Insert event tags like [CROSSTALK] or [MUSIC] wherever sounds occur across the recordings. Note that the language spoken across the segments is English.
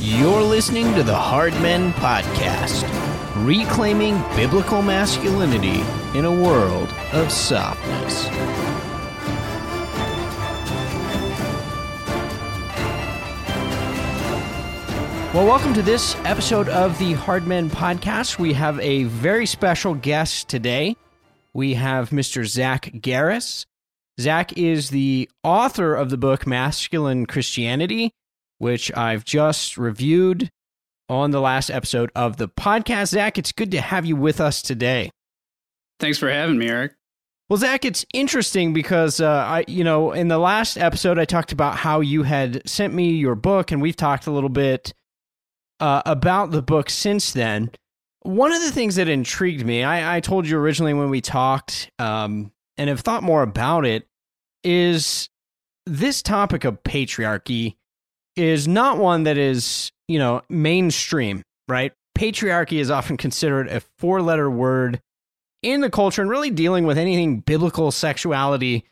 You're listening to the Hard Men Podcast, reclaiming biblical masculinity in a world of softness. Well, welcome to this episode of the Hard Men Podcast. We have a very special guest today. We have Mr. Zach Garris. Zach is the author of the book Masculine Christianity, which I've just reviewed on the last episode of the podcast. Zach, it's good to have you with us today. Thanks for having me, Eric. Well, Zach, it's interesting because uh, I, you know, in the last episode, I talked about how you had sent me your book, and we've talked a little bit uh, about the book since then. One of the things that intrigued me, I, I told you originally when we talked, um, and have thought more about it, is this topic of patriarchy is not one that is, you know, mainstream, right? Patriarchy is often considered a four letter word in the culture and really dealing with anything biblical sexuality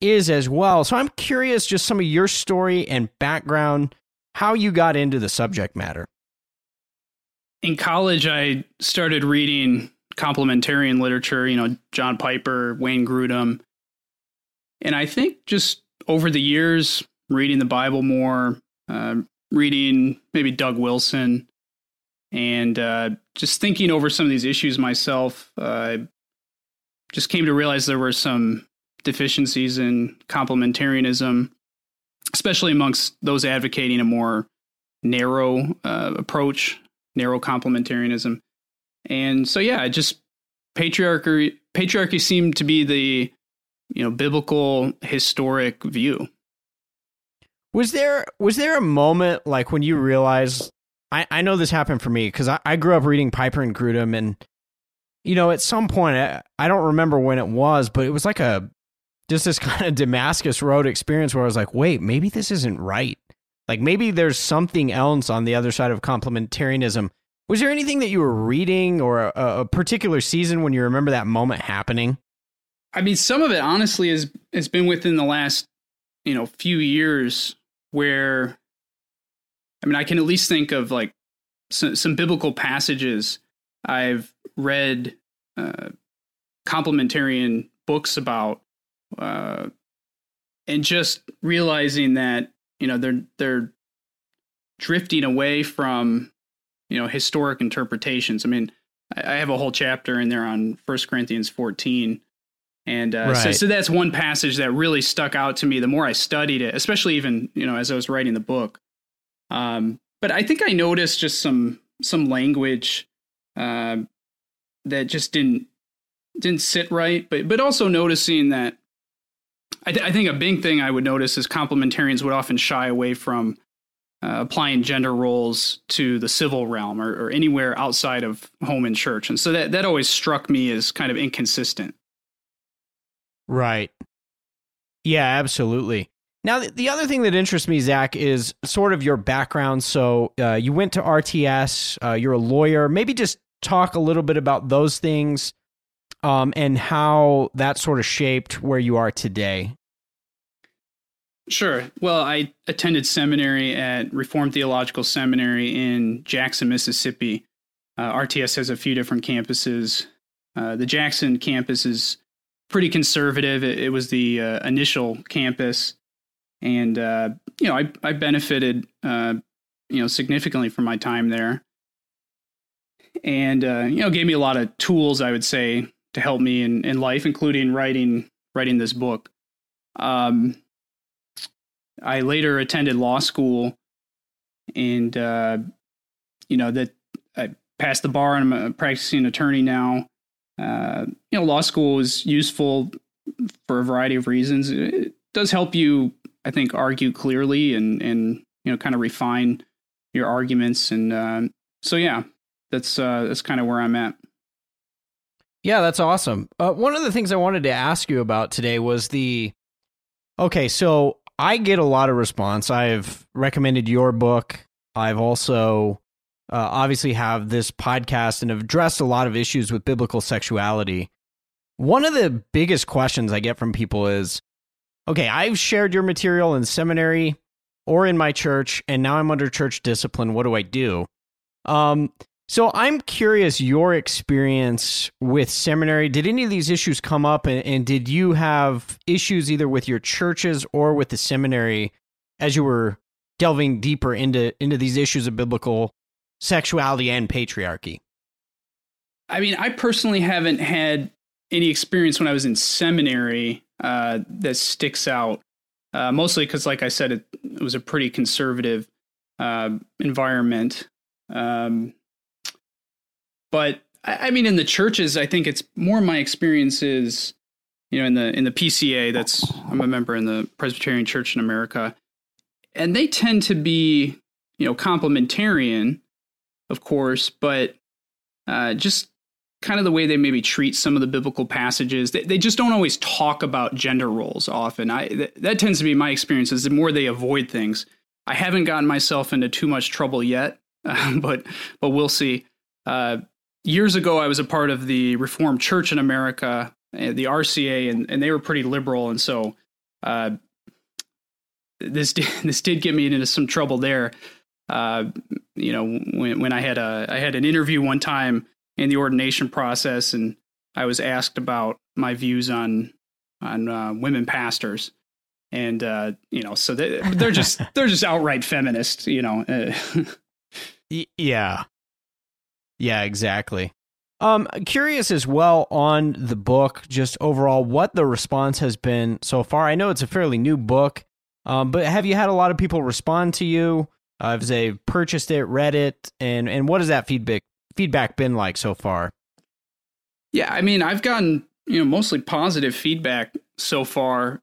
is as well. So I'm curious just some of your story and background, how you got into the subject matter in college, I started reading complementarian literature, you know, John Piper, Wayne Grudem. And I think just over the years, reading the Bible more, uh, reading maybe Doug Wilson, and uh, just thinking over some of these issues myself, uh, just came to realize there were some deficiencies in complementarianism, especially amongst those advocating a more narrow uh, approach narrow complementarianism. And so yeah, just patriarchy patriarchy seemed to be the you know biblical historic view. Was there was there a moment like when you realized I, I know this happened for me because I, I grew up reading Piper and Grudem and you know at some point I, I don't remember when it was but it was like a just this [LAUGHS] kind of Damascus Road experience where I was like wait maybe this isn't right like maybe there's something else on the other side of complementarianism. Was there anything that you were reading or a, a particular season when you remember that moment happening? I mean, some of it honestly has has been within the last you know few years where I mean, I can at least think of like some, some biblical passages I've read uh, complementarian books about, uh, and just realizing that you know they're they're drifting away from you know historic interpretations. I mean, I have a whole chapter in there on First Corinthians 14. And uh, right. so, so that's one passage that really stuck out to me the more I studied it, especially even you know as I was writing the book. Um, but I think I noticed just some some language uh, that just didn't didn't sit right. But but also noticing that I, th- I, think a big thing I would notice is complementarians would often shy away from uh, applying gender roles to the civil realm or, or, anywhere outside of home and church, and so that that always struck me as kind of inconsistent. Right. Yeah, absolutely. Now, the other thing that interests me, Zach, is sort of your background. So, uh, you went to RTS, uh, you're a lawyer. Maybe just talk a little bit about those things um, and how that sort of shaped where you are today. Sure. Well, I attended seminary at Reformed Theological Seminary in Jackson, Mississippi. Uh, RTS has a few different campuses. Uh, the Jackson campus is pretty conservative. It, it was the uh, initial campus, and uh, you know, I I benefited uh, you know significantly from my time there, and uh, you know, gave me a lot of tools. I would say to help me in, in life, including writing writing this book. Um, I later attended law school, and uh, you know that I passed the bar, and I'm a practicing attorney now. Uh, you know, law school is useful for a variety of reasons. It does help you, I think, argue clearly and and you know, kind of refine your arguments. And uh, so, yeah, that's uh, that's kind of where I'm at. Yeah, that's awesome. Uh, one of the things I wanted to ask you about today was the okay. So I get a lot of response. I've recommended your book. I've also uh, obviously have this podcast and have addressed a lot of issues with biblical sexuality. One of the biggest questions I get from people is, okay, I've shared your material in seminary, or in my church, and now I'm under church discipline. What do I do? Um, so I'm curious your experience with seminary. Did any of these issues come up, and, and did you have issues either with your churches or with the seminary as you were delving deeper into into these issues of biblical sexuality and patriarchy? I mean, I personally haven't had any experience when I was in seminary uh, that sticks out. Uh, mostly because, like I said, it, it, was a pretty conservative uh, environment. Um, but I, I, mean, in the churches, I think it's more my experiences. You know, in the in the PCA, that's I'm a member in the Presbyterian Church in America, and they tend to be you know complementarian, of course, but uh, just kind of the way they maybe treat some of the biblical passages. They, they just don't always talk about gender roles often. I th- that tends to be my experience. Is the more they avoid things. I haven't gotten myself into too much trouble yet, [LAUGHS] but but we'll see. Uh, years ago, I was a part of the Reformed Church in America, uh, the RCA, and, and they were pretty liberal, and so uh, this did, [LAUGHS] this did get me into some trouble there. Uh, you know, when when I had a I had an interview one time in the ordination process, and I was asked about my views on on uh, women pastors, and uh, you know, so they, they're just [LAUGHS] they're just outright feminist, you know. [LAUGHS] yeah, yeah, exactly. Um, curious as well on the book, just overall, what the response has been so far. I know it's a fairly new book, um, but have you had a lot of people respond to you? Uh, have they purchased it, read it, and and what has that feedback feedback been like so far? Yeah, I mean, I've gotten you know mostly positive feedback so far.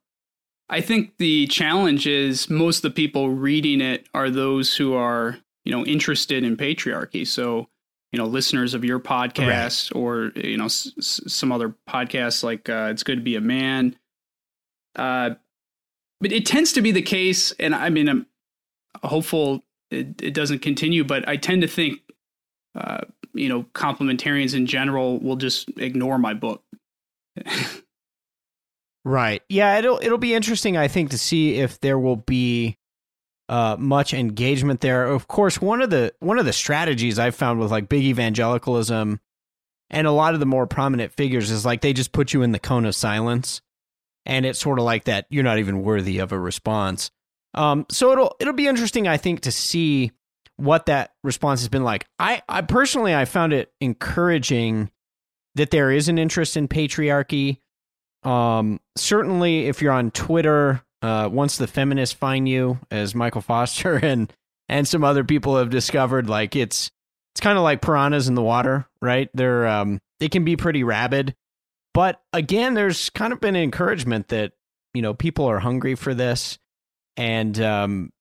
I think the challenge is most of the people reading it are those who are you know interested in patriarchy. So you know listeners of your podcast right. or you know s- some other podcasts like uh, it's good to be a man. Uh, but it tends to be the case, and I mean, I'm hopeful it, it doesn't continue. But I tend to think uh, you know, complementarians in general will just ignore my book. right. Yeah, it'll it'll be interesting I think to see if there will be uh, much engagement there. Of course, one of the one of the strategies I've found with like big evangelicalism and a lot of the more prominent figures is like they just put you in the cone of silence and it's sort of like that you're not even worthy of a response. Um, so it'll it'll be interesting I think to see what that response has been like. I, I personally, I found it encouraging that there is an interest in patriarchy. Um, certainly, if you're on Twitter, uh, once the feminists find you, as Michael Foster [LAUGHS] and and some other people have discovered, like it's it's kind of like piranhas in the water, right? They're um, they can be pretty rabid, but again, there's kind of been encouragement that you know people are hungry for this, and um,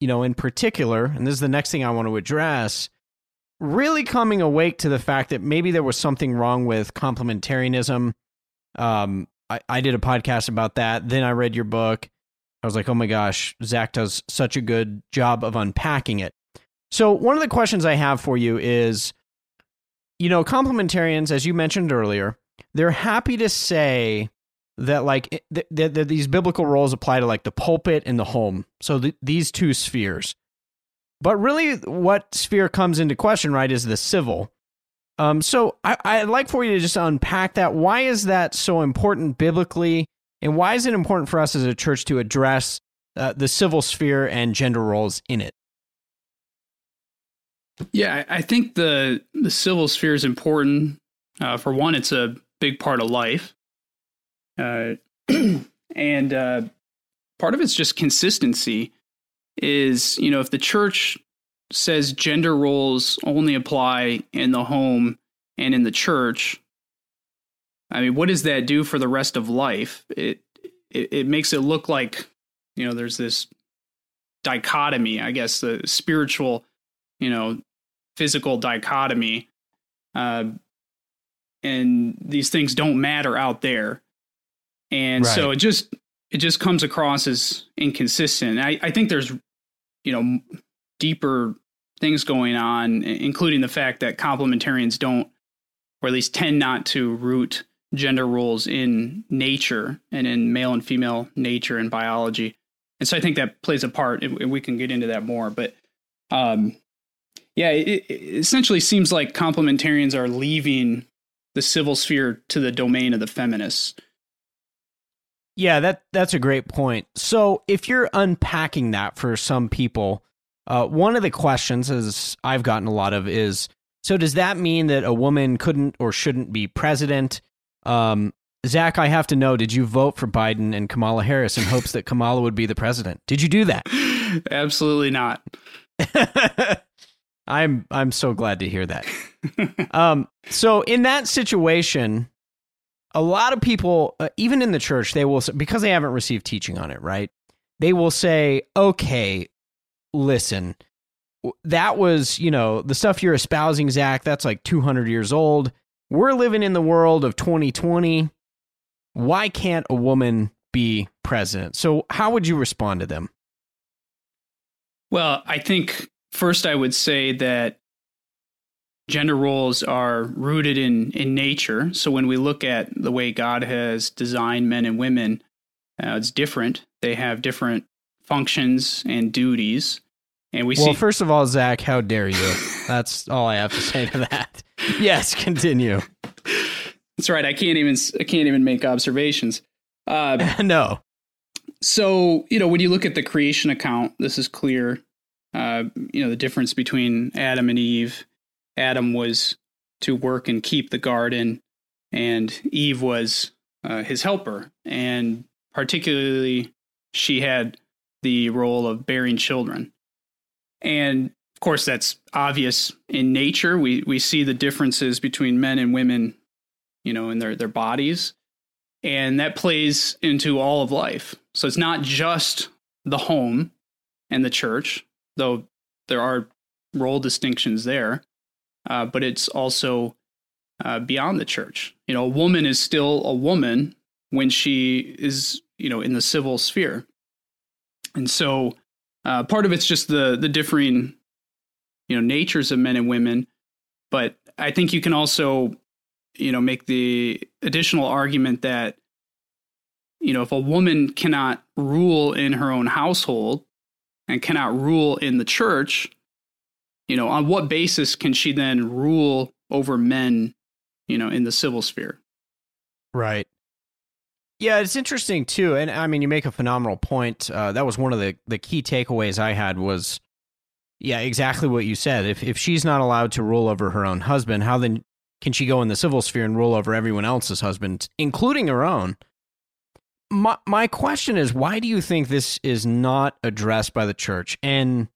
you know, in particular, and this is the next thing I want to address, really coming awake to the fact that maybe there was something wrong with complementarianism. Um, I, I did a podcast about that. Then I read your book. I was like, oh my gosh, Zach does such a good job of unpacking it. So, one of the questions I have for you is you know, complementarians, as you mentioned earlier, they're happy to say that like th- th- th- these biblical roles apply to like the pulpit and the home. So th- these two spheres. But really, what sphere comes into question, right, is the civil. Um, so I- I'd like for you to just unpack that. Why is that so important biblically, and why is it important for us as a church to address uh, the civil sphere and gender roles in it? Yeah, I think the the civil sphere is important. Uh, for one, it's a big part of life. Uh, [CLEARS THROAT] and uh, part of it's just consistency. Is you know if the church says gender roles only apply in the home and in the church, I mean, what does that do for the rest of life? It it, it makes it look like you know there's this dichotomy, I guess, the spiritual, you know, physical dichotomy. Uh, and these things don't matter out there and right. so it just it just comes across as inconsistent. I, I think there's you know deeper things going on, including the fact that complementarians don't, or at least tend not to root gender roles in nature and in male and female nature and biology. and so I think that plays a part, and we can get into that more. But um, yeah, it, it essentially seems like complementarians are leaving the civil sphere to the domain of the feminists. Yeah, that that's a great point. So if you're unpacking that for some people, uh, one of the questions, as I've gotten a lot of, is so does that mean that a woman couldn't or shouldn't be president? Um, Zach, I have to know: Did you vote for Biden and Kamala Harris in hopes that Kamala would be the president? Did you do that? [LAUGHS] Absolutely not. [LAUGHS] I'm I'm so glad to hear that. um, so in that situation, a lot of people, uh, even in the church, they will because they haven't received teaching on it, right? They will say, "Okay, listen, that was you know the stuff you're espousing, Zach. That's like 200 years old. We're living in the world of 2020. Why can't a woman be president?" So, how would you respond to them? Well, I think first I would say that gender roles are rooted in in nature. So when we look at the way God has designed men and women, uh, it's different. They have different functions and duties. And we see well, see. first of all, Zach, how dare you? That's all I have to say to that. [LAUGHS] Yes, continue. That's right. I can't even I can't even make observations. Uh, [LAUGHS] no. So you know when you look at the creation account, this is clear. Uh, you know the difference between Adam and Eve. Adam was to work and keep the garden, and Eve was uh, his helper. And particularly, she had the role of bearing children. And of course, that's obvious in nature. We we see the differences between men and women, you know, in their their bodies, and that plays into all of life. So it's not just the home and the church, though there are role distinctions there uh, but it's also uh, beyond the church. You know, a woman is still a woman when she is, you know, in the civil sphere, and so uh, part of it's just the the differing, you know, natures of men and women. But I think you can also, you know, make the additional argument that, you know, if a woman cannot rule in her own household and cannot rule in the church, you know, on what basis can she then rule over men, you know, in the civil sphere? Right. Yeah, it's interesting too, and I mean, you make a phenomenal point. Uh, that was one of the the key takeaways I had was, yeah, exactly what you said. If if she's not allowed to rule over her own husband, how then can she go in the civil sphere and rule over everyone else's husband, including her own? My my question is, why do you think this is not addressed by the church? And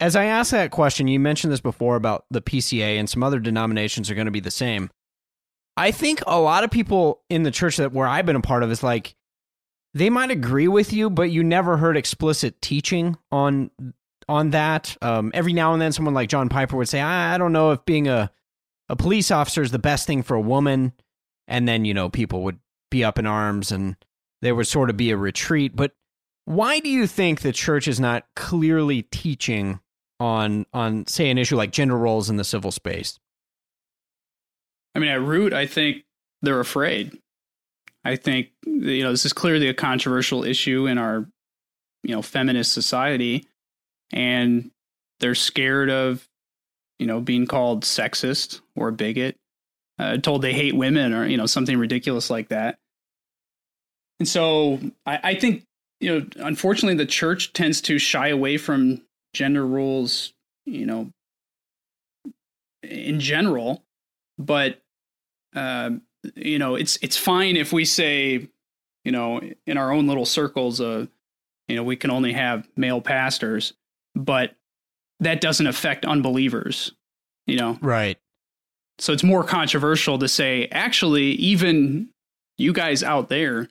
as I asked that question, you mentioned this before about the PCA and some other denominations are going to be the same. I think a lot of people in the church that where I've been a part of is like they might agree with you, but you never heard explicit teaching on on that. Um, every now and then, someone like John Piper would say, I, "I don't know if being a a police officer is the best thing for a woman," and then you know people would be up in arms and there would sort of be a retreat. But why do you think the church is not clearly teaching on on say an issue like gender roles in the civil space? I mean, at root, I think they're afraid. I think you know this is clearly a controversial issue in our you know feminist society, and they're scared of you know being called sexist or bigot, uh, told they hate women or you know something ridiculous like that. And so I, I think you know unfortunately the church tends to shy away from gender roles, you know, in general. But uh, you know, it's it's fine if we say, you know, in our own little circles, uh, you know, we can only have male pastors, but that doesn't affect unbelievers, you know. Right. So it's more controversial to say, actually, even you guys out there,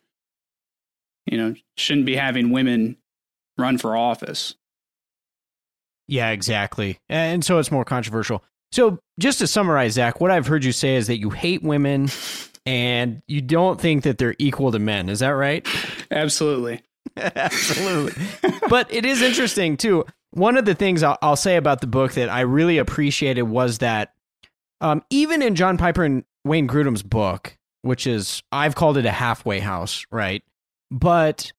you know, shouldn't be having women run for office. Yeah, exactly. And so it's more controversial. So just to summarize, Zach, what I've heard you say is that you hate women and you don't think that they're equal to men. Is that right? [LAUGHS] Absolutely. [LAUGHS] Absolutely. but it is interesting too. One of the things I'll, I'll, say about the book that I really appreciated was that um, even in John Piper and Wayne Grudem's book, which is I've called it a halfway house, right? But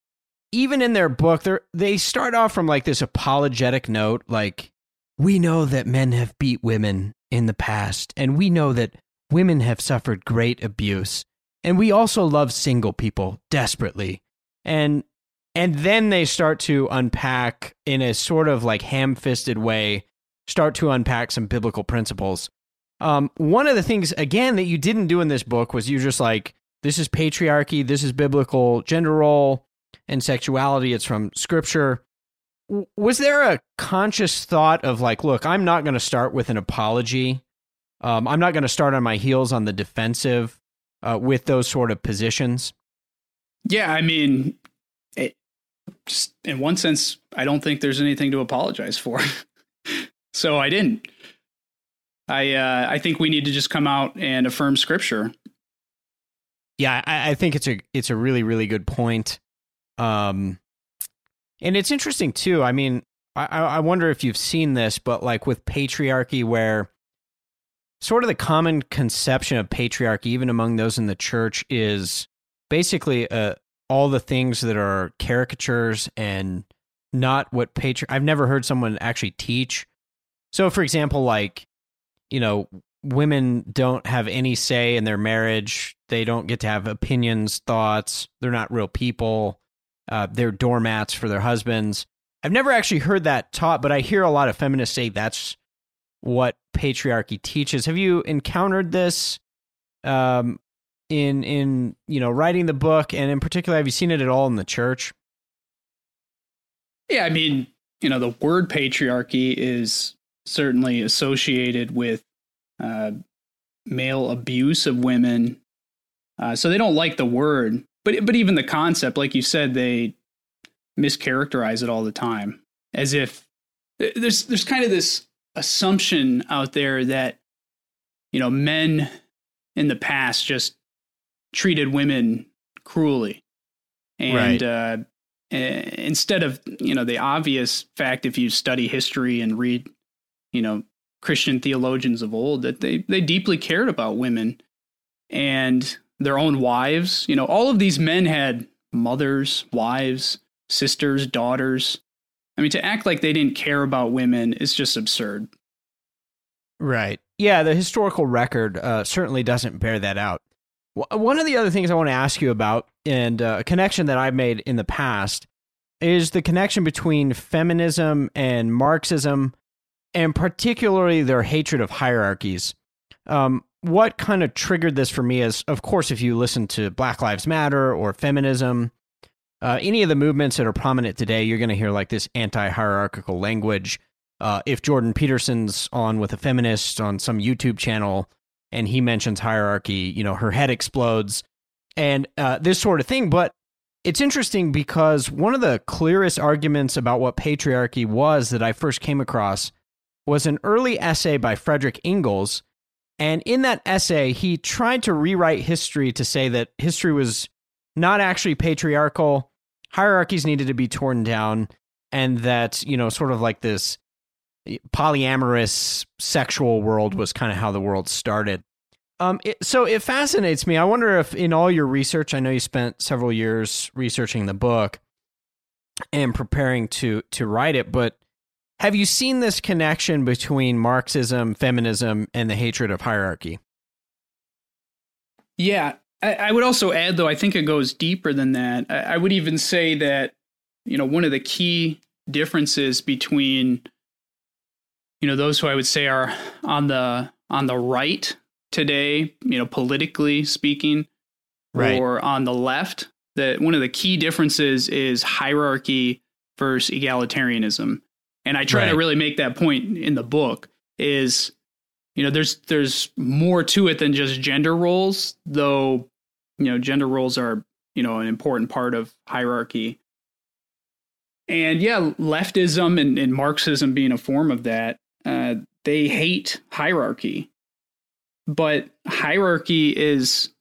even in their book, they they start off from like this apologetic note, like we know that men have beat women in the past, and we know that women have suffered great abuse, and we also love single people desperately, and and then they start to unpack in a sort of like ham-fisted way, start to unpack some biblical principles. Um, one of the things again that you didn't do in this book was you just like this is patriarchy, this is biblical gender role and sexuality. It's from scripture. Was there a conscious thought of like, look, I'm not going to start with an apology. Um, I'm not going to start on my heels on the defensive uh, with those sort of positions. Yeah, I mean, it, just in one sense, I don't think there's anything to apologize for. [LAUGHS] so I didn't. I uh, I think we need to just come out and affirm Scripture. Yeah, I, I think it's a it's a really really good point. Um, and it's interesting too. I mean, I, I wonder if you've seen this, but like with patriarchy, where sort of the common conception of patriarchy, even among those in the church, is basically uh, all the things that are caricatures and not what patri. I've never heard someone actually teach. So, for example, like you know, women don't have any say in their marriage. They don't get to have opinions, thoughts. They're not real people uh, they're doormats for their husbands. I've never actually heard that taught, but I hear a lot of feminists say that's what patriarchy teaches. Have you encountered this um, in in you know writing the book, and in particular, have you seen it at all in the church? Yeah, I mean, you know, the word patriarchy is certainly associated with uh, male abuse of women, uh, so they don't like the word but but even the concept, like you said, they mischaracterize it all the time, as if there's there's kind of this assumption out there that you know men in the past just treated women cruelly, and right. uh, instead of you know the obvious fact, if you study history and read you know Christian theologians of old, that they they deeply cared about women and their own wives. You know, all of these men had mothers, wives, sisters, daughters. I mean, to act like they didn't care about women is just absurd. Right. Yeah, the historical record uh, certainly doesn't bear that out. One of the other things I want to ask you about, and uh, a connection that I've made in the past, is the connection between feminism and Marxism, and particularly their hatred of hierarchies. Um, what kind of triggered this for me is, of course, if you listen to Black Lives Matter or feminism, uh, any of the movements that are prominent today, you're going to hear like this anti hierarchical language. Uh, if Jordan Peterson's on with a feminist on some YouTube channel and he mentions hierarchy, you know, her head explodes and uh, this sort of thing. But it's interesting because one of the clearest arguments about what patriarchy was that I first came across was an early essay by Frederick Engels and in that essay, he tried to rewrite history to say that history was not actually patriarchal, hierarchies needed to be torn down, and that, you know, sort of like this polyamorous sexual world was kind of how the world started. Um, it, so it fascinates me. I wonder if in all your research, I know you spent several years researching the book and preparing to to write it, but have you seen this connection between Marxism, feminism, and the hatred of hierarchy? Yeah. I, I would also add, though, I think it goes deeper than that. I, I would even say that, you know, one of the key differences between, you know, those who I would say are on the on the right today, you know, politically speaking, right. or on the left, that one of the key differences is hierarchy versus egalitarianism and I try right. to really make that point in the book is you know there's there's more to it than just gender roles though you know gender roles are you know an important part of hierarchy. And yeah leftism and, and marxism being a form of that uh, they hate hierarchy. But hierarchy is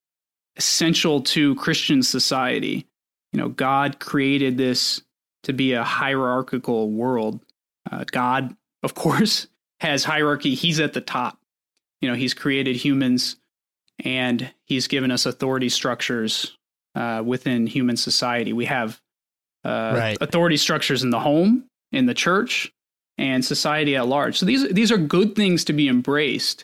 essential to christian society. You know god created this to be a hierarchical world uh, God, of course, [LAUGHS] has hierarchy. He's at the top. You know, he's created humans and he's given us authority structures uh, within human society. We have uh, Right. authority structures in the home, in the church, and society at large. So these these are good things to be embraced,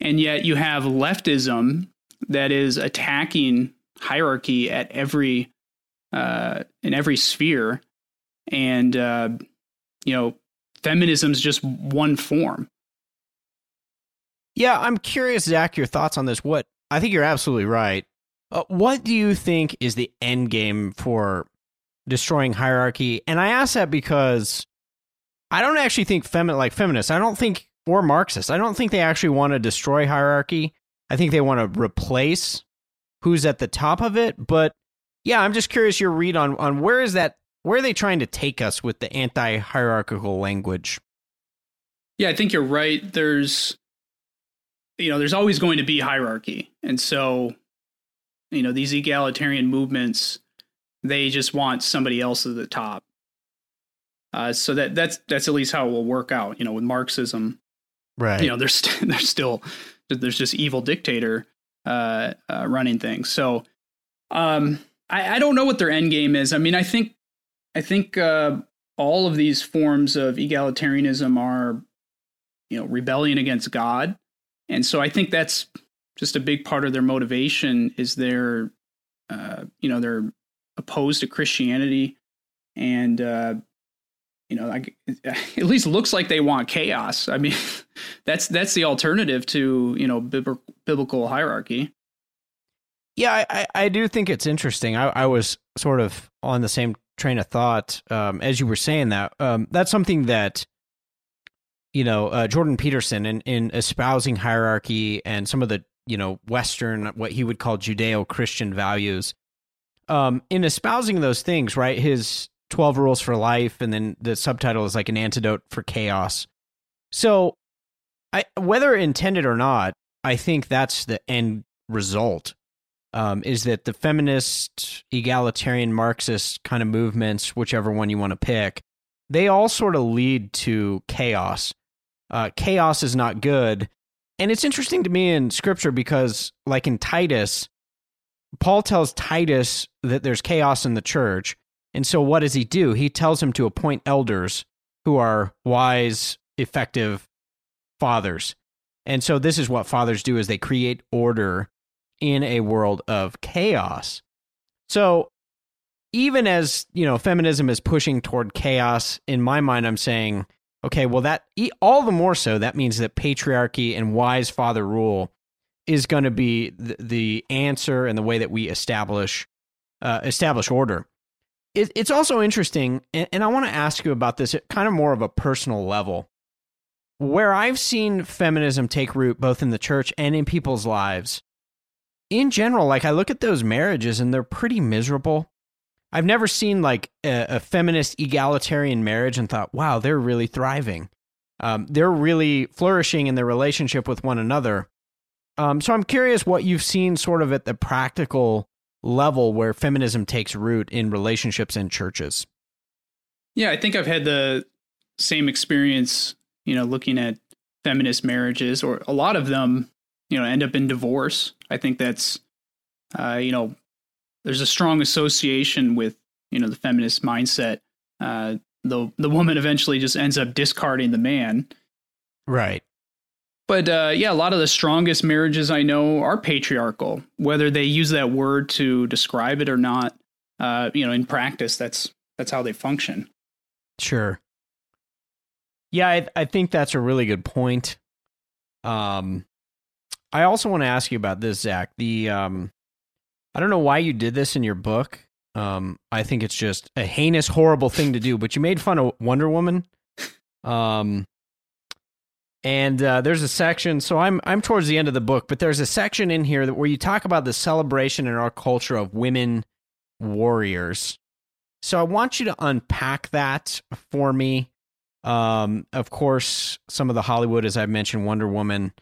and yet you have leftism that is attacking hierarchy at every uh, in every sphere, and uh, you know feminism's just one form. Yeah, I'm curious, Zach, your thoughts on this. What I think you're absolutely right. Uh, what do you think is the end game for destroying hierarchy? And I ask that because I don't actually think femi- like feminists. I don't think or Marxists. I don't think they actually want to destroy hierarchy. I think they want to replace who's at the top of it. But yeah, I'm just curious your read on on where is that? Where are they trying to take us with the anti-hierarchical language? Yeah, I think you're right. There's you know, there's always going to be hierarchy. And so, you know, these egalitarian movements, they just want somebody else at the top. Uh, so that that's that's at least how it will work out. You know, with Marxism, Right. you know, there's st- [LAUGHS] there's still there's just evil dictator uh, uh, running things. So, um, I, I don't know what their end game is. I mean, I think I think uh, all of these forms of egalitarianism are, you know, rebellion against God, and so I think that's just a big part of their motivation is they're, uh, you know, they're opposed to Christianity, and uh, you know, [LAUGHS] at least looks like they want chaos. I mean, [LAUGHS] that's that's the alternative to you know bib- biblical hierarchy. Yeah, I, I, I do think it's interesting. I, I was sort of on the same train of thought um, as you were saying that. Um, that's something that, you know, uh, Jordan Peterson in, in espousing hierarchy and some of the, you know, Western, what he would call Judeo Christian values, um, in espousing those things, right? His 12 rules for life, and then the subtitle is like an antidote for chaos. So, I, whether intended or not, I think that's the end result um, is that the feminist, egalitarian, Marxist kind of movements, whichever one you want to pick, they all sort of lead to chaos. Uh, chaos is not good. And it's interesting to me in scripture because, like in Titus, Paul tells Titus that there's chaos in the church. And so, what does he do? He tells him to appoint elders who are wise, effective fathers. And so, this is what fathers do: is they create order in a world of chaos. So even as, you know, feminism is pushing toward chaos, in my mind I'm saying, okay, well that all the more so that means that patriarchy and wise father rule is going to be the, the answer and the way that we establish uh, establish order. It, it's also interesting, and, and I want to ask you about this at kind of more of a personal level. Where I've seen feminism take root both in the church and in people's lives, in general, like I look at those marriages and they're pretty miserable. I've never seen like a, a feminist egalitarian marriage and thought, wow, they're really thriving. Um, they're really flourishing in their relationship with one another. Um, so I'm curious what you've seen sort of at the practical level where feminism takes root in relationships and churches. Yeah, I think I've had the same experience, you know, looking at feminist marriages, or a lot of them, you know, end up in divorce. I think that's, uh, you know, there's a strong association with, you know, the feminist mindset. Uh, the the woman eventually just ends up discarding the man. Right. But uh, yeah, a lot of the strongest marriages I know are patriarchal, whether they use that word to describe it or not. Uh, you know, in practice, that's that's how they function. Sure. Yeah, I, I think that's a really good point. Um, I also want to ask you about this, Zach. The um, I don't know why you did this in your book. Um, I think it's just a heinous, horrible thing to do. But you made fun of Wonder Woman. Um, and uh, there's a section. So I'm I'm towards the end of the book, but there's a section in here that where you talk about the celebration in our culture of women warriors. So I want you to unpack that for me. Um, of course, some of the Hollywood, as I mentioned, Wonder Woman.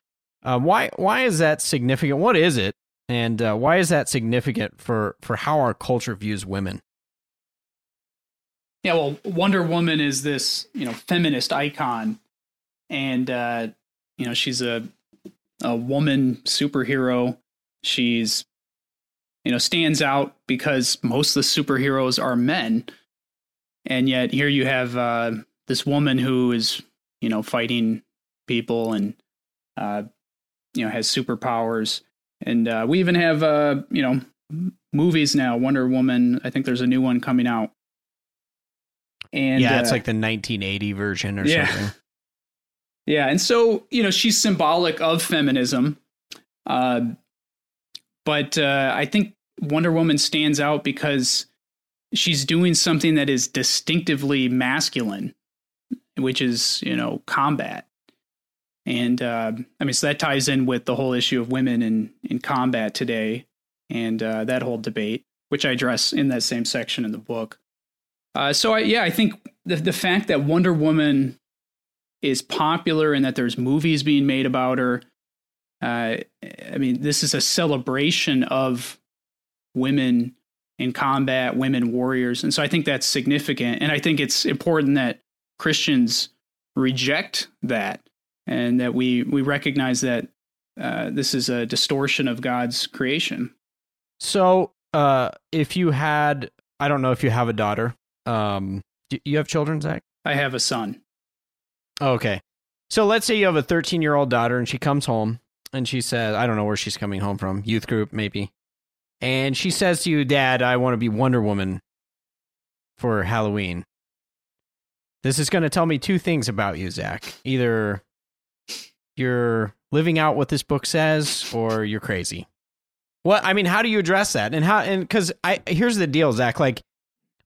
Uh, why why is that significant? What is it, and uh, why is that significant for for how our culture views women? Yeah, well, Wonder Woman is this you know feminist icon, and uh, you know she's a a woman superhero. She's you know stands out because most of the superheroes are men. and yet here you have uh, this woman who is you know fighting people and uh, you know has superpowers, and uh, we even have uh, you know movies now. Wonder Woman. I think there's a new one coming out. And yeah, it's uh, like the 1980 version or yeah. something. Yeah, and so you know she's symbolic of feminism, uh, but uh, I think Wonder Woman stands out because she's doing something that is distinctively masculine, which is you know combat. And uh, I mean, so that ties in with the whole issue of women in in combat today, and uh, that whole debate, which I address in that same section in the book. Uh, so I, yeah, I think the the fact that Wonder Woman is popular and that there's movies being made about her. Uh, I mean, this is a celebration of women in combat, women warriors, and so I think that's significant. And I think it's important that Christians reject that and that we we recognize that uh, this is a distortion of God's creation. So, uh, if you had, I don't know if you have a daughter. Um, do you have children, Zach? I have a son. Okay. So let's say you have a 13 year old daughter and she comes home and she says, I don't know where she's coming home from, youth group maybe. And she says to you, Dad, I want to be Wonder Woman for Halloween. This is going to tell me two things about you, Zach. Either you're living out what this book says or you're crazy. What I mean, how do you address that? And how and cuz I here's the deal, Zach, like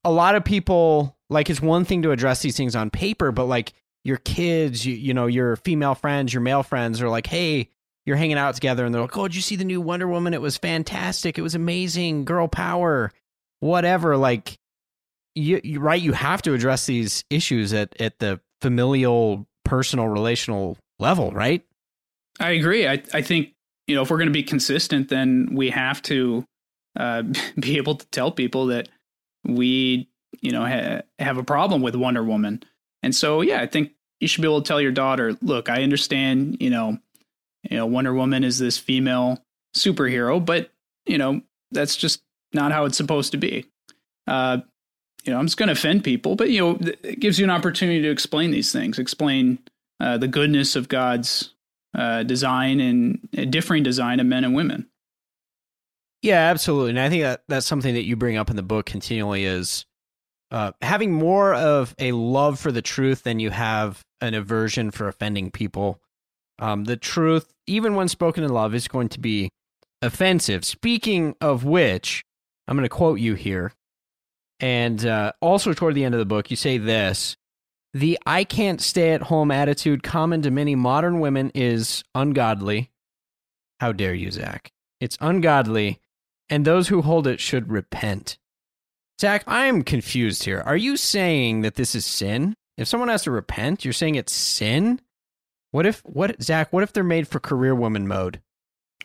a lot of people like it's one thing to address these things on paper, but like your kids, you, you know, your female friends, your male friends are like, hey, you're hanging out together and they're like, oh, did you see the new Wonder Woman? It was fantastic. It was amazing. Girl power, whatever. Like, you, you right, you have to address these issues at, at the familial, personal, relational level, right? I agree. I, I think, you know, if we're going to be consistent, then we have to uh, [LAUGHS] be able to tell people that we, you know, ha- have a problem with Wonder Woman and so, yeah, I think you should be able to tell your daughter, look, I understand, you know, you know, Wonder Woman is this female superhero, but you know, that's just not how it's supposed to be. Uh, you know, I'm just going to offend people, but you know, it gives you an opportunity to explain these things, explain uh, the goodness of God's uh, design and differing design of men and women. Yeah, absolutely. And I think that that's something that you bring up in the book continually is uh, having more of a love for the truth than you have an aversion for offending people. Um, the truth, even when spoken in love, is going to be offensive. Speaking of which, I'm going to quote you here. And uh, also, toward the end of the book, you say this The I can't stay at home attitude common to many modern women is ungodly. How dare you, Zach? It's ungodly, and those who hold it should repent. Zach, I am confused here. Are you saying that this is sin? If someone has to repent, you're saying it's sin? What if what Zach, what if they're made for career woman mode?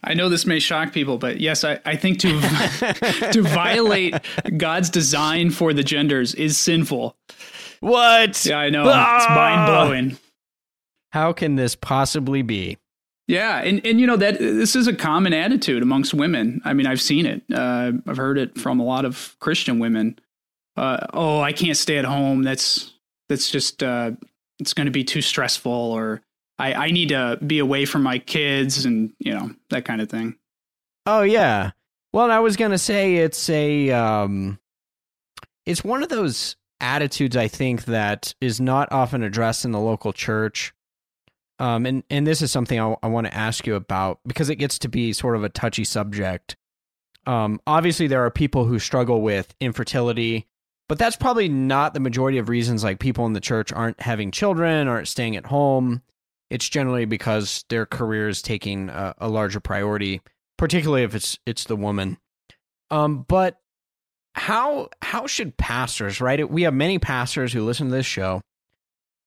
I know this may shock people, but yes, I, I think to [LAUGHS] to violate God's design for the genders is sinful. What? Yeah, I know. Ah! It's mind blowing. How can this possibly be? Yeah, and and you know that this is a common attitude amongst women. I mean, I've seen it. Uh, I've heard it from a lot of Christian women. Uh, oh, I can't stay at home. That's that's just uh, it's going to be too stressful, or I I need to be away from my kids, and you know that kind of thing. Oh yeah. Well, I was going to say it's a um, it's one of those attitudes I think that is not often addressed in the local church um, and and this is something I, I want to ask you about because it gets to be sort of a touchy subject. Um, obviously, there are people who struggle with infertility, but that's probably not the majority of reasons. Like people in the church aren't having children, aren't staying at home. It's generally because their career is taking a, a larger priority, particularly if it's it's the woman. Um, but how how should pastors right? We have many pastors who listen to this show.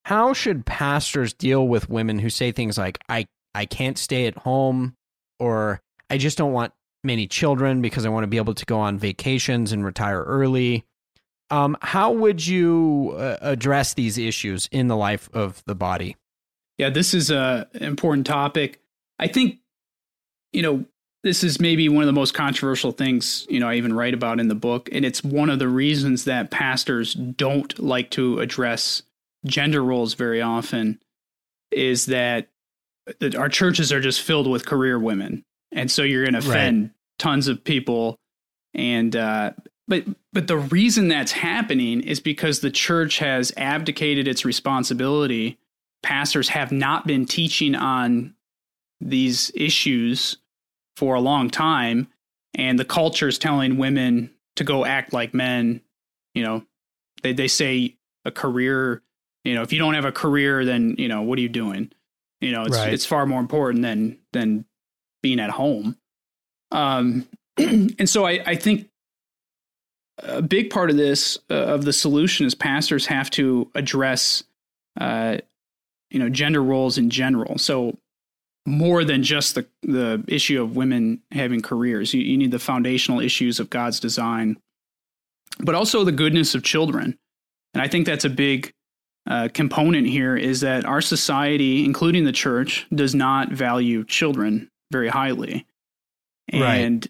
How should pastors deal with women who say things like i i can't stay at home or i just don't want many children because i want to be able to go on vacations and retire early um, how would you uh, address these issues in the life of the body? Yeah this is a important topic. I think you know this is maybe one of the most controversial things you know I even write about in the book, and it's one of the reasons that pastors don't like to address gender roles very often. Is that our churches are just filled with career women, and so you're going to offend right. tons of people. And uh, but but the reason that's happening is because the church has abdicated its responsibility. Pastors have not been teaching on these issues for a long time, and the culture is telling women to go act like men. You know, they they say a career. You know, if you don't have a career, then you know what are you doing? You know, it's right. it's far more important than than being at home. Um, [CLEARS THROAT] and so I, I think a big part of this uh, of the solution is pastors have to address, uh, you know, gender roles in general. So more than just the the issue of women having careers, you, you need the foundational issues of God's design, but also the goodness of children. And I think that's a big uh, component here is that our society, including the church, does not value children very highly. And, right.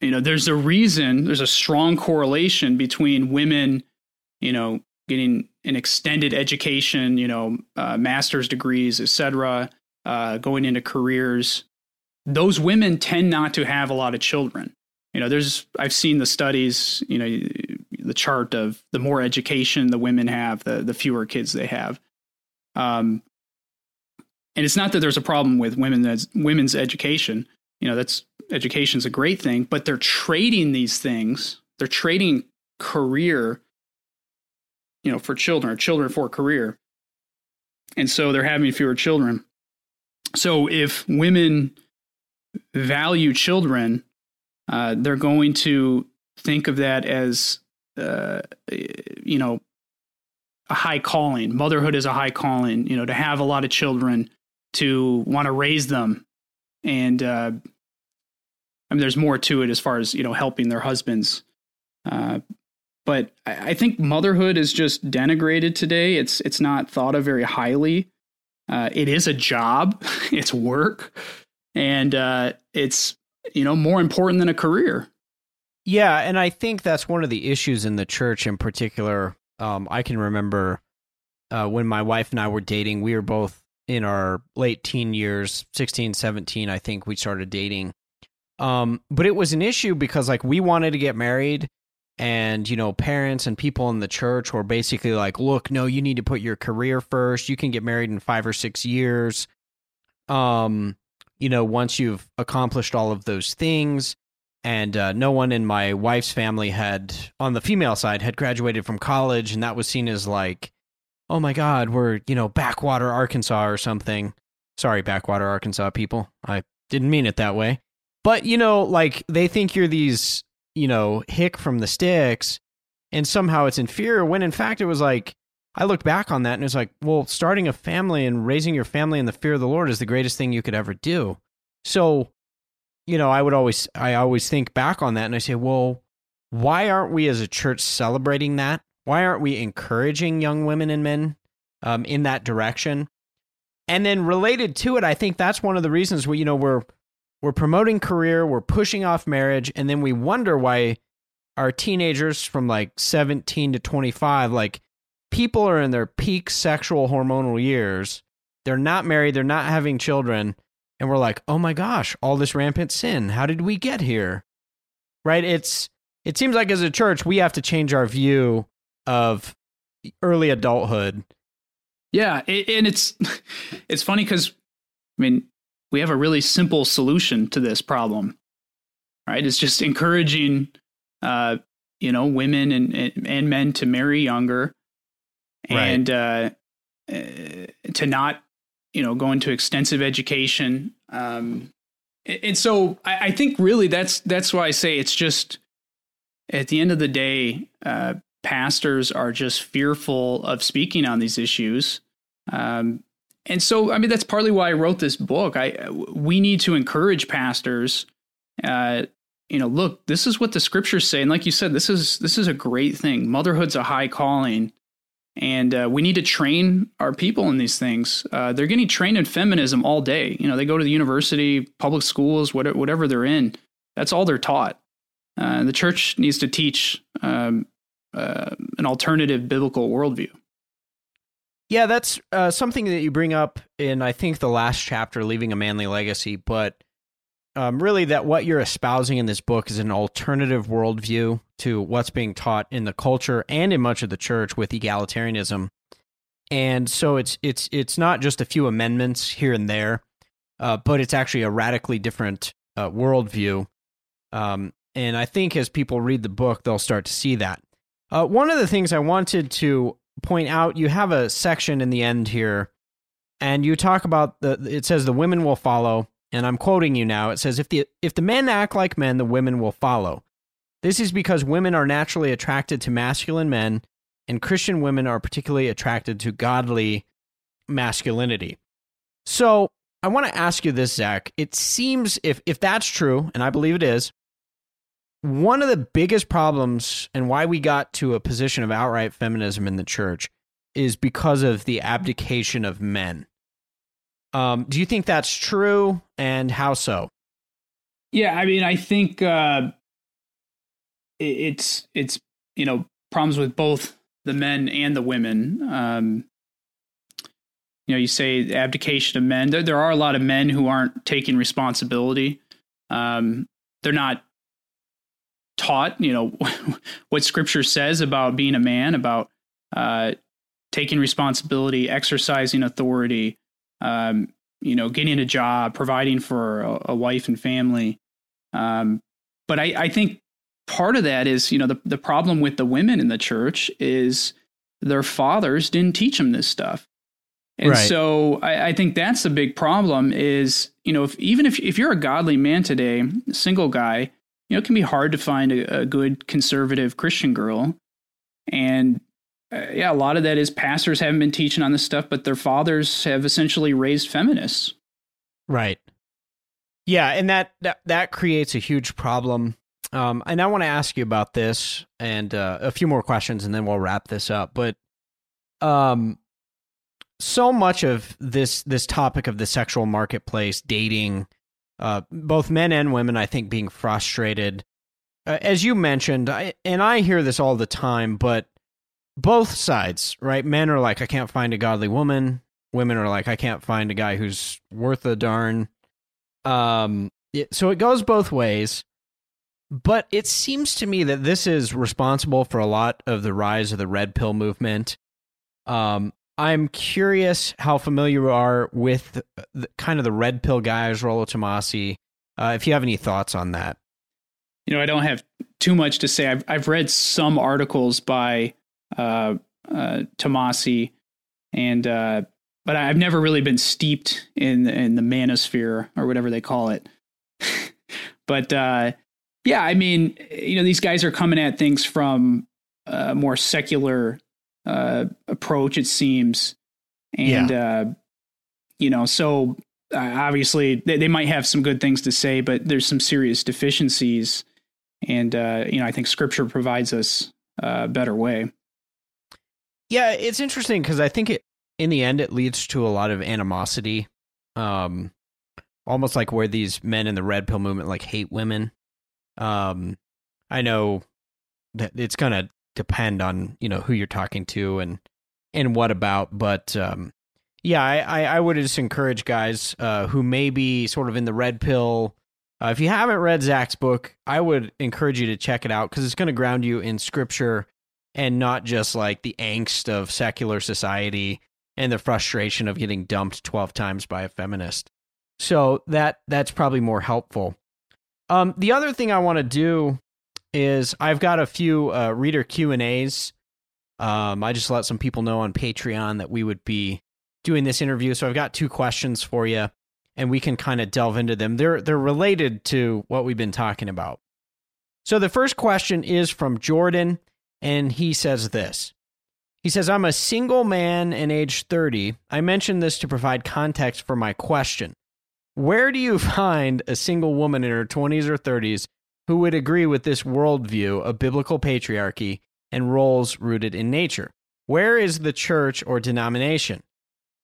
you know, there's a reason, there's a strong correlation between women, you know, getting an extended education, you know, uh, master's degrees, etc., uh, going into careers. Those women tend not to have a lot of children. You know, there's, I've seen the studies, you know, the chart of the more education the women have, the the fewer kids they have. Um, and it's not that there's a problem with women women's education. You know, that's education's a great thing, but they're trading these things. They're trading career, you know, for children, or children for career. And so they're having fewer children. So if women value children, uh, they're going to think of that as uh, you know, a high calling. Motherhood is a high calling. You know, to have a lot of children, to want to raise them, and uh, I mean, there's more to it as far as you know, helping their husbands. Uh, but I, I think motherhood is just denigrated today. It's it's not thought of very highly. Uh, it is a job, [LAUGHS] it's work, and uh, it's you know more important than a career. Yeah, and I think that's one of the issues in the church in particular. Um, I can remember uh, when my wife and I were dating, we were both in our late teen years, 16, 17, I think we started dating. Um, but it was an issue because like we wanted to get married and you know parents and people in the church were basically like look no you need to put your career first. You can get married in 5 or 6 years. Um you know once you've accomplished all of those things and uh, no one in my wife's family had on the female side had graduated from college and that was seen as like oh my god we're you know backwater arkansas or something. Sorry backwater arkansas people. I didn't mean it that way. But you know like they think you're these you know hick from the sticks and somehow it's inferior when in fact it was like i looked back on that and it was like well starting a family and raising your family in the fear of the lord is the greatest thing you could ever do so you know, I would always I always think back on that and I say, well, why aren't we as a church celebrating that? Why aren't we encouraging young women and men um, in that direction? And then related to it, I think that's one of the reasons we, you know, we're we're promoting career, we're pushing off marriage, and then we wonder why our teenagers from like 17 to 25, like people are in their peak sexual hormonal years. They're not married, they're not having children, and we're like, "Oh my gosh, all this rampant sin. How did we get here?" Right? It's it seems like as a church we have to change our view of early adulthood. Yeah, and it's [LAUGHS] it's funny cuz I mean, we have a really simple solution to this problem. Right? It's just encouraging uh, you know, women and and men to marry younger and right. uh, uh to not you know, go into extensive education. Um, and so I, I, think really that's that's why I say it's just at the end of the day, uh, pastors are just fearful of speaking on these issues. Um, and so, I mean, that's partly why I wrote this book. I we need to encourage pastors. Uh, you know, look, this is what the scriptures say, and like you said, this is this is a great thing. Motherhood's a high calling, and uh, we need to train our people in these things. Uh, they're getting trained in feminism all day. You know, they go to the university, public schools, whatever, whatever they're in. That's all they're taught. Uh, the church needs to teach um, uh, an alternative biblical worldview. Yeah, that's uh, something that you bring up in, I think, the last chapter, Leaving a Manly Legacy. But um, really, that what you're espousing in this book is an alternative worldview to what's being taught in the culture and in much of the church with egalitarianism. And so it's it's it's not just a few amendments here and there, uh, but it's actually a radically different uh, worldview. Um, and I think as people read the book, they'll start to see that. Uh, one of the things I wanted to point out, you have a section in the end here, and you talk about the. It says the women will follow, and I'm quoting you now. It says if the if the men act like men, the women will follow. This is because women are naturally attracted to masculine men, and Christian women are particularly attracted to godly masculinity. So I want to ask you this, Zach. It seems if if that's true, and I believe it is, one of the biggest problems and why we got to a position of outright feminism in the church is because of the abdication of men. Um, do you think that's true, and how so? Yeah, I mean, I think uh, it's it's you know problems with both the men and the women. Um, you know, you say abdication of men. There, there are a lot of men who aren't taking responsibility. Um, they're not taught, you know, [LAUGHS] what Scripture says about being a man, about uh, taking responsibility, exercising authority, um, you know, getting a job, providing for a, a wife and family. Um, but I, I, think part of that is, you know, the, the problem with the women in the church is their fathers didn't teach them this stuff. And right. so I, I, think that's the big problem is, you know, if even if, if you're a godly man today, single guy, you know, it can be hard to find a, a good conservative Christian girl. And uh, yeah, a lot of that is pastors haven't been teaching on this stuff, but their fathers have essentially raised feminists. Right. Yeah, and that that, that creates a huge problem. Um, and I want to ask you about this and uh, a few more questions, and then we'll wrap this up. But um, so much of this this topic of the sexual marketplace, dating, uh, both men and women, I think, being frustrated. Uh, as you mentioned, I, and I hear this all the time, but both sides, right? Men are like, I can't find a godly woman. Women are like, I can't find a guy who's worth a darn. Um, it, so it goes both ways. But it seems to me that this is responsible for a lot of the rise of the red pill movement. Um, I'm curious how familiar you are with the, kind of the red pill guys, Rollo Tomassi. Uh, if you have any thoughts on that. You know, I don't have too much to say. I've I've read some articles by uh, uh, Tomassi, and uh, but I've never really been steeped in in the manosphere or whatever they call it. [LAUGHS] but uh, yeah, I mean, you know, these guys are coming at things from a more secular uh, approach, it seems. And, yeah. uh, you know, so uh, obviously they, they, might have some good things to say, but there's some serious deficiencies. And, uh, you know, I think scripture provides us a better way. Yeah, it's interesting because I think it, in the end, it leads to a lot of animosity. Um, almost like where these men in the red pill movement like hate women. Um, I know that it's gonna depend on you know who you're talking to and and what about but um yeah i i, would just encourage guys uh who may be sort of in the red pill uh, if you haven't read zach's book i would encourage you to check it out because it's going to ground you in scripture and not just like the angst of secular society and the frustration of getting dumped 12 times by a feminist. So that that's probably more helpful. Um, the other thing I want to do is I've got a few uh, reader Q and A's. Um, I just let some people know on Patreon that we would be doing this interview, so I've got two questions for you, and we can kind of delve into them. They're they're related to what we've been talking about. So the first question is from Jordan, and he says this. He says, I'm a single man and age 30. I mentioned this to provide context for my question. Where do you find a single woman in her 20s or 30s who would agree with this worldview of biblical patriarchy and roles rooted in nature. Where is the church or denomination?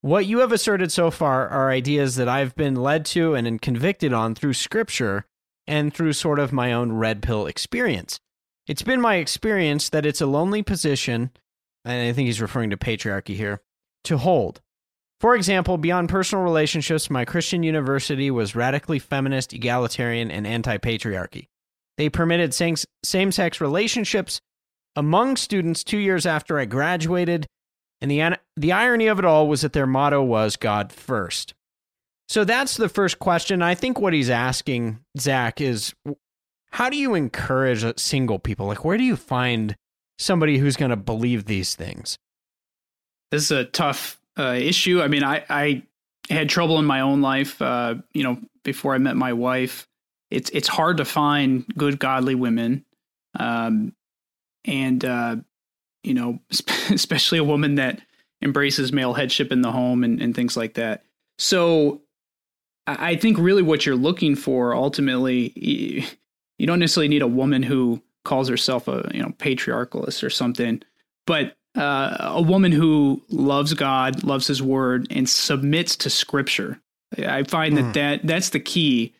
What you have asserted so far are ideas that I've been led to and convicted on through scripture and through sort of my own red pill experience. It's been my experience that it's a lonely position, and I think he's referring to patriarchy here, to hold. For example, beyond personal relationships, my Christian university was radically feminist, egalitarian, and anti patriarchy. They permitted same sex relationships among students two years after I graduated, and the, the irony of it all was that their motto was God first. So that's the first question. I think what he's asking, Zach, is how do you encourage single people? Like, where do you find somebody who's going to believe these things? This is a tough uh, issue. I mean, I, I had trouble in my own life, uh, you know, before I met my wife. It's it's hard to find good, godly women, um, and uh, you know, [LAUGHS] especially a woman that embraces male headship in the home and, and things like that. So, I think really what you're looking for ultimately, you don't necessarily need a woman who calls herself a you know patriarchalist or something, but uh, a woman who loves God, loves His Word, and submits to Scripture. I find mm. that, that that's the key.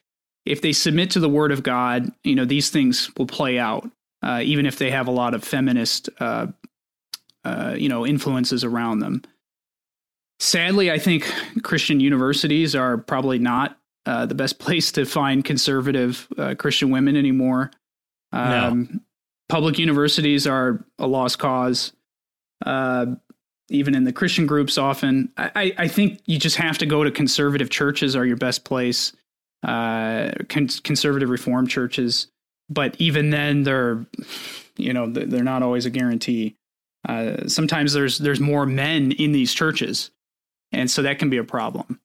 If they submit to the Word of God, you know these things will play out, uh, even if they have a lot of feminist, uh, uh you know, influences around them. Sadly, I think Christian universities are probably not uh, the best [LAUGHS] place to find conservative uh, Christian women anymore. Um, no. Public universities are a lost cause uh, even in the Christian groups often. I, I think you just have to go to conservative churches are your best place, uh, con- conservative reform churches. But even then, they're, you know, they're not always a guarantee. Uh, sometimes there's there's more men in these churches, and so that can be a problem.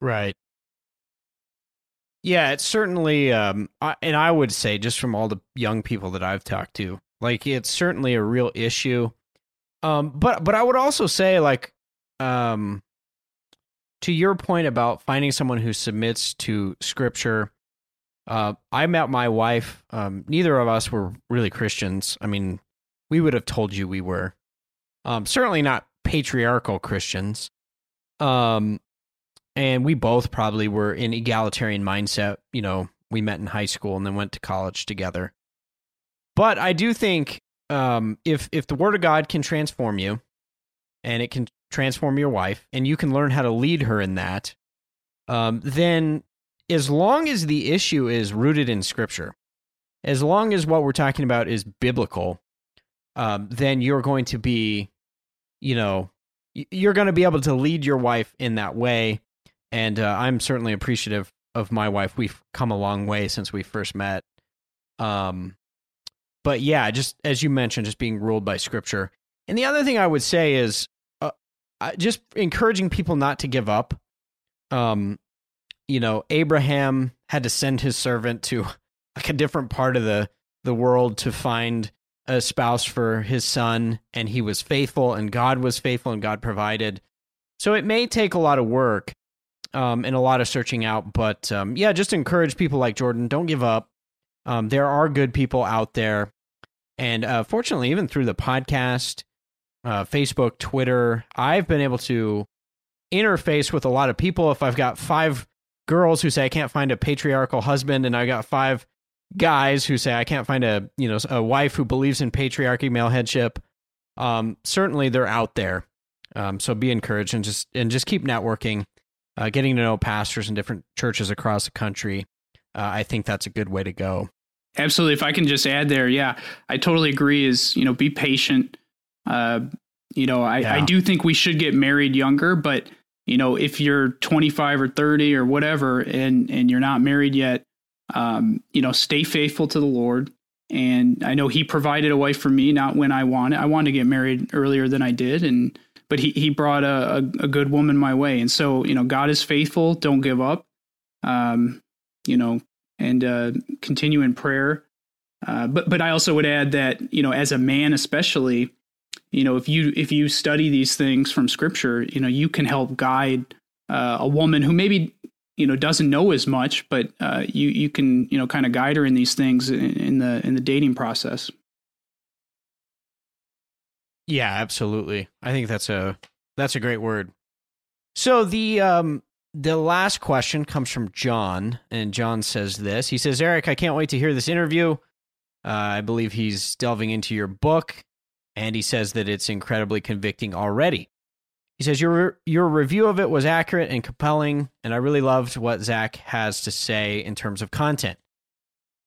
Right. Yeah, it's certainly, um, I, and I would say just from all the young people that I've talked to, like it's certainly a real issue. Um, but but I would also say like um to your point about finding someone who submits to scripture, uh, I met my wife. Um, neither of us were really Christians. I mean, we would have told you we were. Um, certainly not patriarchal Christians. Um, and we both probably were in egalitarian mindset. You know, we met in high school and then went to college together. But I do think um, if if the word of God can transform you, and it can transform your wife, and you can learn how to lead her in that, um, then as long as the issue is rooted in Scripture, as long as what we're talking about is biblical, um, then you're going to be, you know, you're going to be able to lead your wife in that way. And uh, I'm certainly appreciative of my wife. We've come a long way since we first met. Um, but yeah, just as you mentioned, just being ruled by scripture. And the other thing I would say is just encouraging people not to give up. Um, you know, Abraham had to send his servant to [LAUGHS] like a different part of the the world to find a spouse for his son, and he was faithful, and God was faithful, and God provided. So it may take a lot of work um, and a lot of searching out, but um, yeah, just encourage people like Jordan. Don't give up. Um, there are good people out there. And uh, fortunately, even through the podcast, uh, Facebook, Twitter, I've been able to interface with a lot of people. If I've got five girls who say I can't find a patriarchal husband, and I've got five guys who say I can't find a you know a wife who believes in patriarchy, male headship, um, certainly they're out there. Um, so be encouraged and just and just keep networking, uh, getting to know pastors in different churches across the country. Uh, I think that's a good way to go. Absolutely. If I can just add there, yeah, I totally agree. Is you know, be patient. Uh, you know, I, yeah. I do think we should get married younger, but you know, if you're 25 or 30 or whatever, and and you're not married yet, um, you know, stay faithful to the Lord. And I know He provided a wife for me, not when I wanted. I wanted to get married earlier than I did, and but He He brought a, a, a good woman my way. And so, you know, God is faithful. Don't give up. Um, you know, and uh, continue in prayer. Uh, but but I also would add that you know as a man especially, you know if you if you study these things from Scripture, you know you can help guide uh, a woman who maybe you know doesn't know as much, but uh, you you can you know kind of guide her in these things in, in the in the dating process. Yeah, absolutely. I think that's a that's a great word. So the um the last question comes from John, and John says this. He says, "Eric, I can't wait to hear this interview. Uh, I believe he's delving into your book, and he says that it's incredibly convicting already. He says your your review of it was accurate and compelling, and I really loved what Zach has to say in terms of content.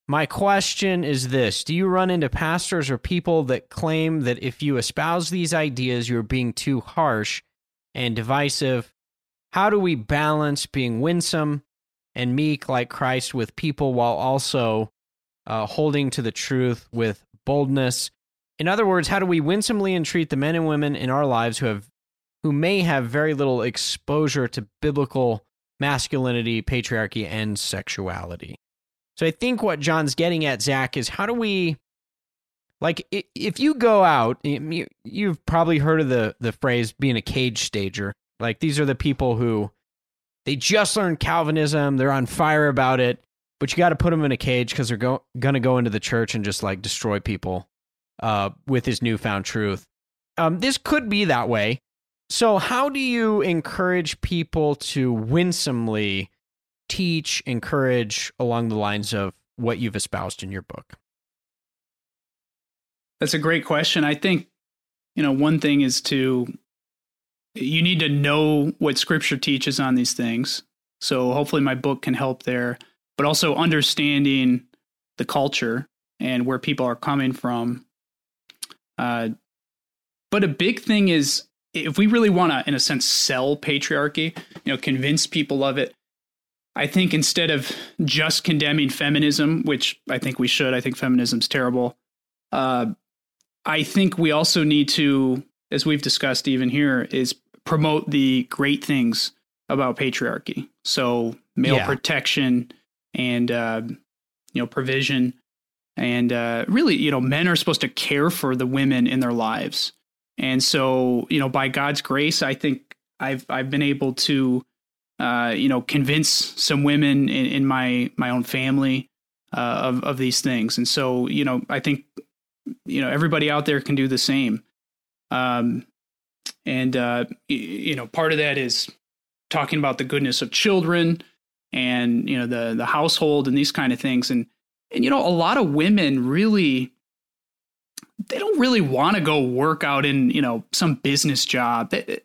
My question is this Do you run into pastors or people that claim that if you espouse these ideas, you're being too harsh and divisive? How do we balance being winsome and meek like Christ with people while also uh, holding to the truth with boldness? In other words, how do we winsomely entreat the men and women in our lives who have who may have very little exposure to biblical masculinity, patriarchy, and sexuality? So I think what John's getting at, Zach, is how do we, like, if you go out, you've probably heard of the the phrase being a cage stager. Like these are the people who they just learned Calvinism, they're on fire about it, but you got to put them in a cage because they're go- going to go into the church and just like destroy people uh, with his newfound truth. Um, this could be that way. So, how do you encourage people to winsomely teach, encourage along the lines of what you've espoused in your book? That's a great question. I think, you know, one thing is to, you need to know what scripture teaches on these things. So hopefully my book can help there, but also understanding the culture and where people are coming from. Uh, but a big thing is if we really want to, in a sense, sell patriarchy, you know, convince people of it, I think instead of just condemning feminism, which I think we should, I think feminism's terrible. Uh, I think we also need to, as we've discussed even here, is promote the great things about patriarchy. So male yeah. protection and uh, you know provision, and uh, really, you know, men are supposed to care for the women in their lives. And so, you know, by God's grace, I think I've I've been able to uh, you know, convince some women in, in my my own family uh, of of these things. And so, you know, I think you know everybody out there can do the same. Um, and uh, you know, part of that is talking about the goodness of children and you know the the household and these kind of things. And and you know, a lot of women really they don't really want to go work out in you know some business job. They,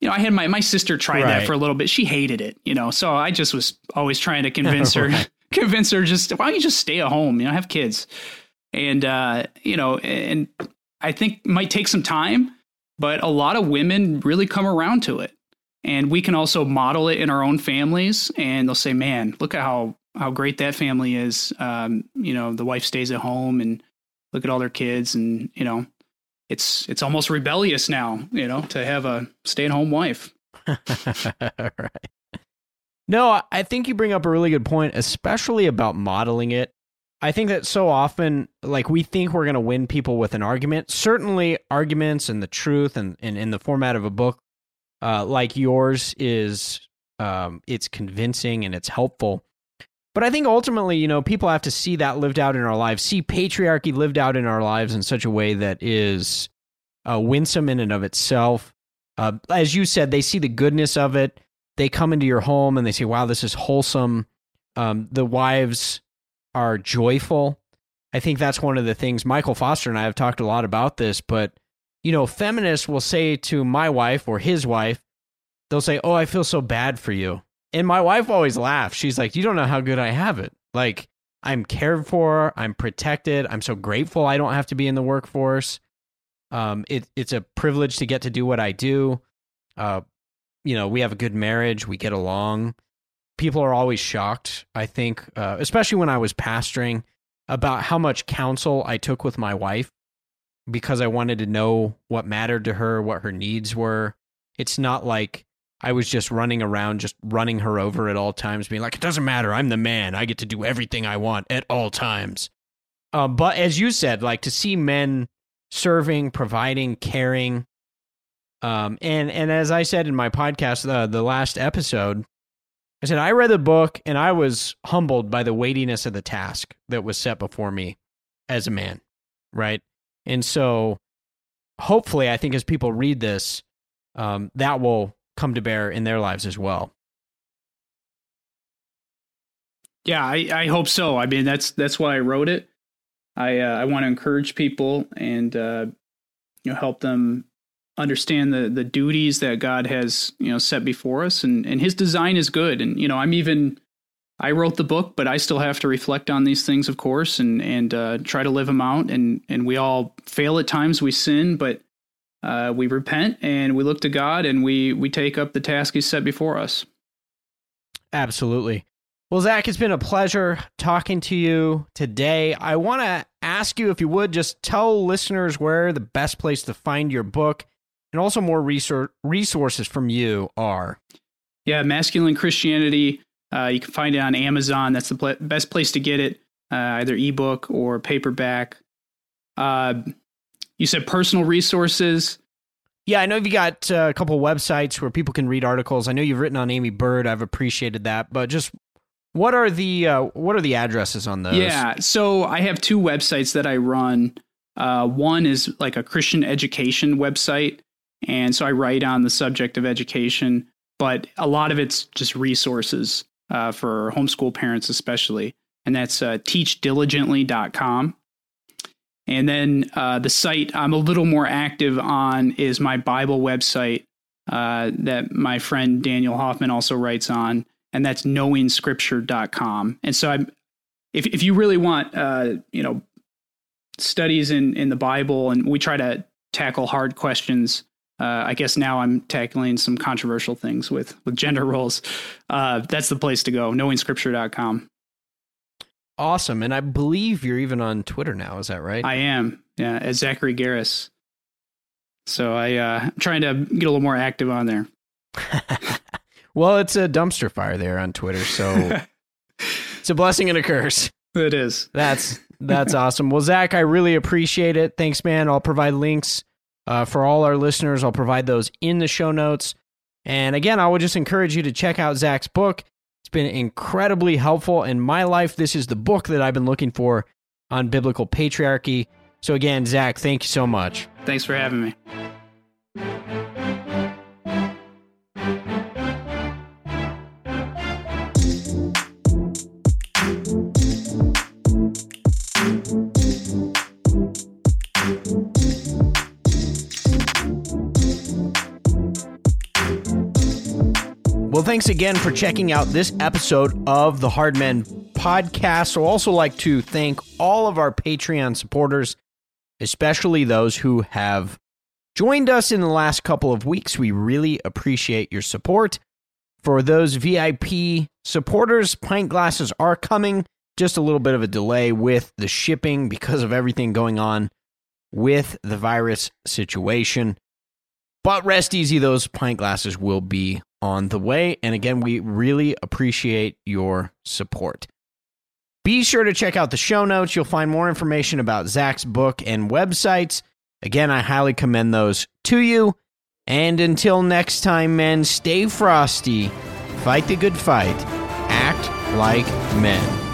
you know, I had my my sister try right. that for a little bit. She hated it, you know. So I just was always trying to [LAUGHS] convince her, [LAUGHS] convince her just why don't you just stay at home, you know, have kids, and uh, you know, and I think might take some time, but a lot of women really come around to it, and we can also model it in our own families, and they'll say, "Man, look at how how great that family is." Um, you know, the wife stays at home and look at all their kids, and you know, it's it's almost rebellious now, you know, to have a stay-at-home wife. [LAUGHS] right. No, I think you bring up a really good point, especially about modeling it. I think that so often, like we think we're going to win people with an argument. Certainly, arguments and the truth, and, and in the format of a book uh, like yours is, um, it's convincing and it's helpful. But I think ultimately, you know, people have to see that lived out in our lives, see patriarchy lived out in our lives in such a way that is uh, winsome in and of itself. Uh, as you said, they see the goodness of it. They come into your home and they say, wow, this is wholesome. Um, the wives are joyful. I think that's one of the things Michael Foster and I have talked a lot about this, but you know, feminists will say to my wife or his wife, they'll say, "Oh, I feel so bad for you." And my wife always laughs. She's like, You don't know how good I have it. Like, I'm cared for, I'm protected, I'm so grateful I don't have to be in the workforce. Um, it, it's a privilege to get to do what I do. Uh, you know, we have a good marriage, we get along. People are always shocked, I think, uh, especially when I was pastoring, about how much counsel I took with my wife because I wanted to know what mattered to her, what her needs were. It's not like I was just running around, just running her over at all times, being like, it doesn't matter. I'm the man. I get to do everything I want at all times. Uh, but as you said, like to see men serving, providing, caring. Um, and, and as I said in my podcast, uh, the last episode, I said, I read the book and I was humbled by the weightiness of the task that was set before me as a man. Right. And so hopefully, I think as people read this, um, that will come to bear in their lives as well. Yeah, I, I hope so. I mean, that's that's why I wrote it. I uh, I want to encourage people and uh, you know help them understand the the duties that God has you know set before us, and and His design is good. And you know, I'm even I wrote the book, but I still have to reflect on these things, of course, and and uh, try to live them out. And and we all fail at times. We sin, but uh, we repent and we look to God, and we we take up the task He set before us. Absolutely. Well, Zach, it's been a pleasure talking to you today. I want to ask you if you would just tell listeners where the best place to find your book and also more resources from you are. Yeah, Masculine Christianity. Uh, you can find it on Amazon. That's the pl- best place to get it, uh, either ebook or paperback. Uh, you said personal resources. Yeah, I know you've got uh, a couple websites where people can read articles. I know you've written on Aimee Byrd. I've appreciated that, but just what are the uh, what are the addresses on those? Yeah, so I have two websites that I run. Uh, one is like a Christian education website, and so I write on the subject of education, but a lot of it's just resources uh, for homeschool parents, especially, and that's uh, teachdiligently.com. And then uh, the site I'm a little more active on is my Bible website uh, that my friend Daniel Hoffman also writes on and that's knowingscripture.com. And so I'm if if you really want uh, you know, studies in in the Bible and we try to tackle hard questions uh, I guess now I'm tackling some controversial things with with gender roles. Uh, that's the place to go. Knowingscripture.com. Awesome, and I believe you're even on Twitter now. Is that right? I am. Yeah, as Zachary Garris. So I uh, I'm trying to get a little more active on there. [LAUGHS] Well, it's a dumpster fire there on Twitter, so [LAUGHS] it's a blessing and a curse. It is. That's [LAUGHS] that's awesome. Well, Zach, I really appreciate it. Thanks, man. I'll provide links uh, for all our listeners. I'll provide those in the show notes. And again, I would just encourage you to check out Zach's book. Been incredibly helpful in my life. This is the book that I've been looking for on biblical patriarchy. So again, Zach, thank you so much. Thanks for having me. Well, thanks again for checking out this episode of the Hard Men podcast. I'd also like to thank all of our Patreon supporters, especially those who have joined us in the last couple of weeks. We really appreciate your support. For those VIP supporters, pint glasses are coming. Just a little bit of a delay with the shipping because of everything going on with the virus situation. But rest easy, those pint glasses will be on the way. And again, we really appreciate your support. Be sure to check out the show notes. You'll find more information about Zach's book and websites. Again, I highly commend those to you. And until next time, men, stay frosty, fight the good fight, act like men.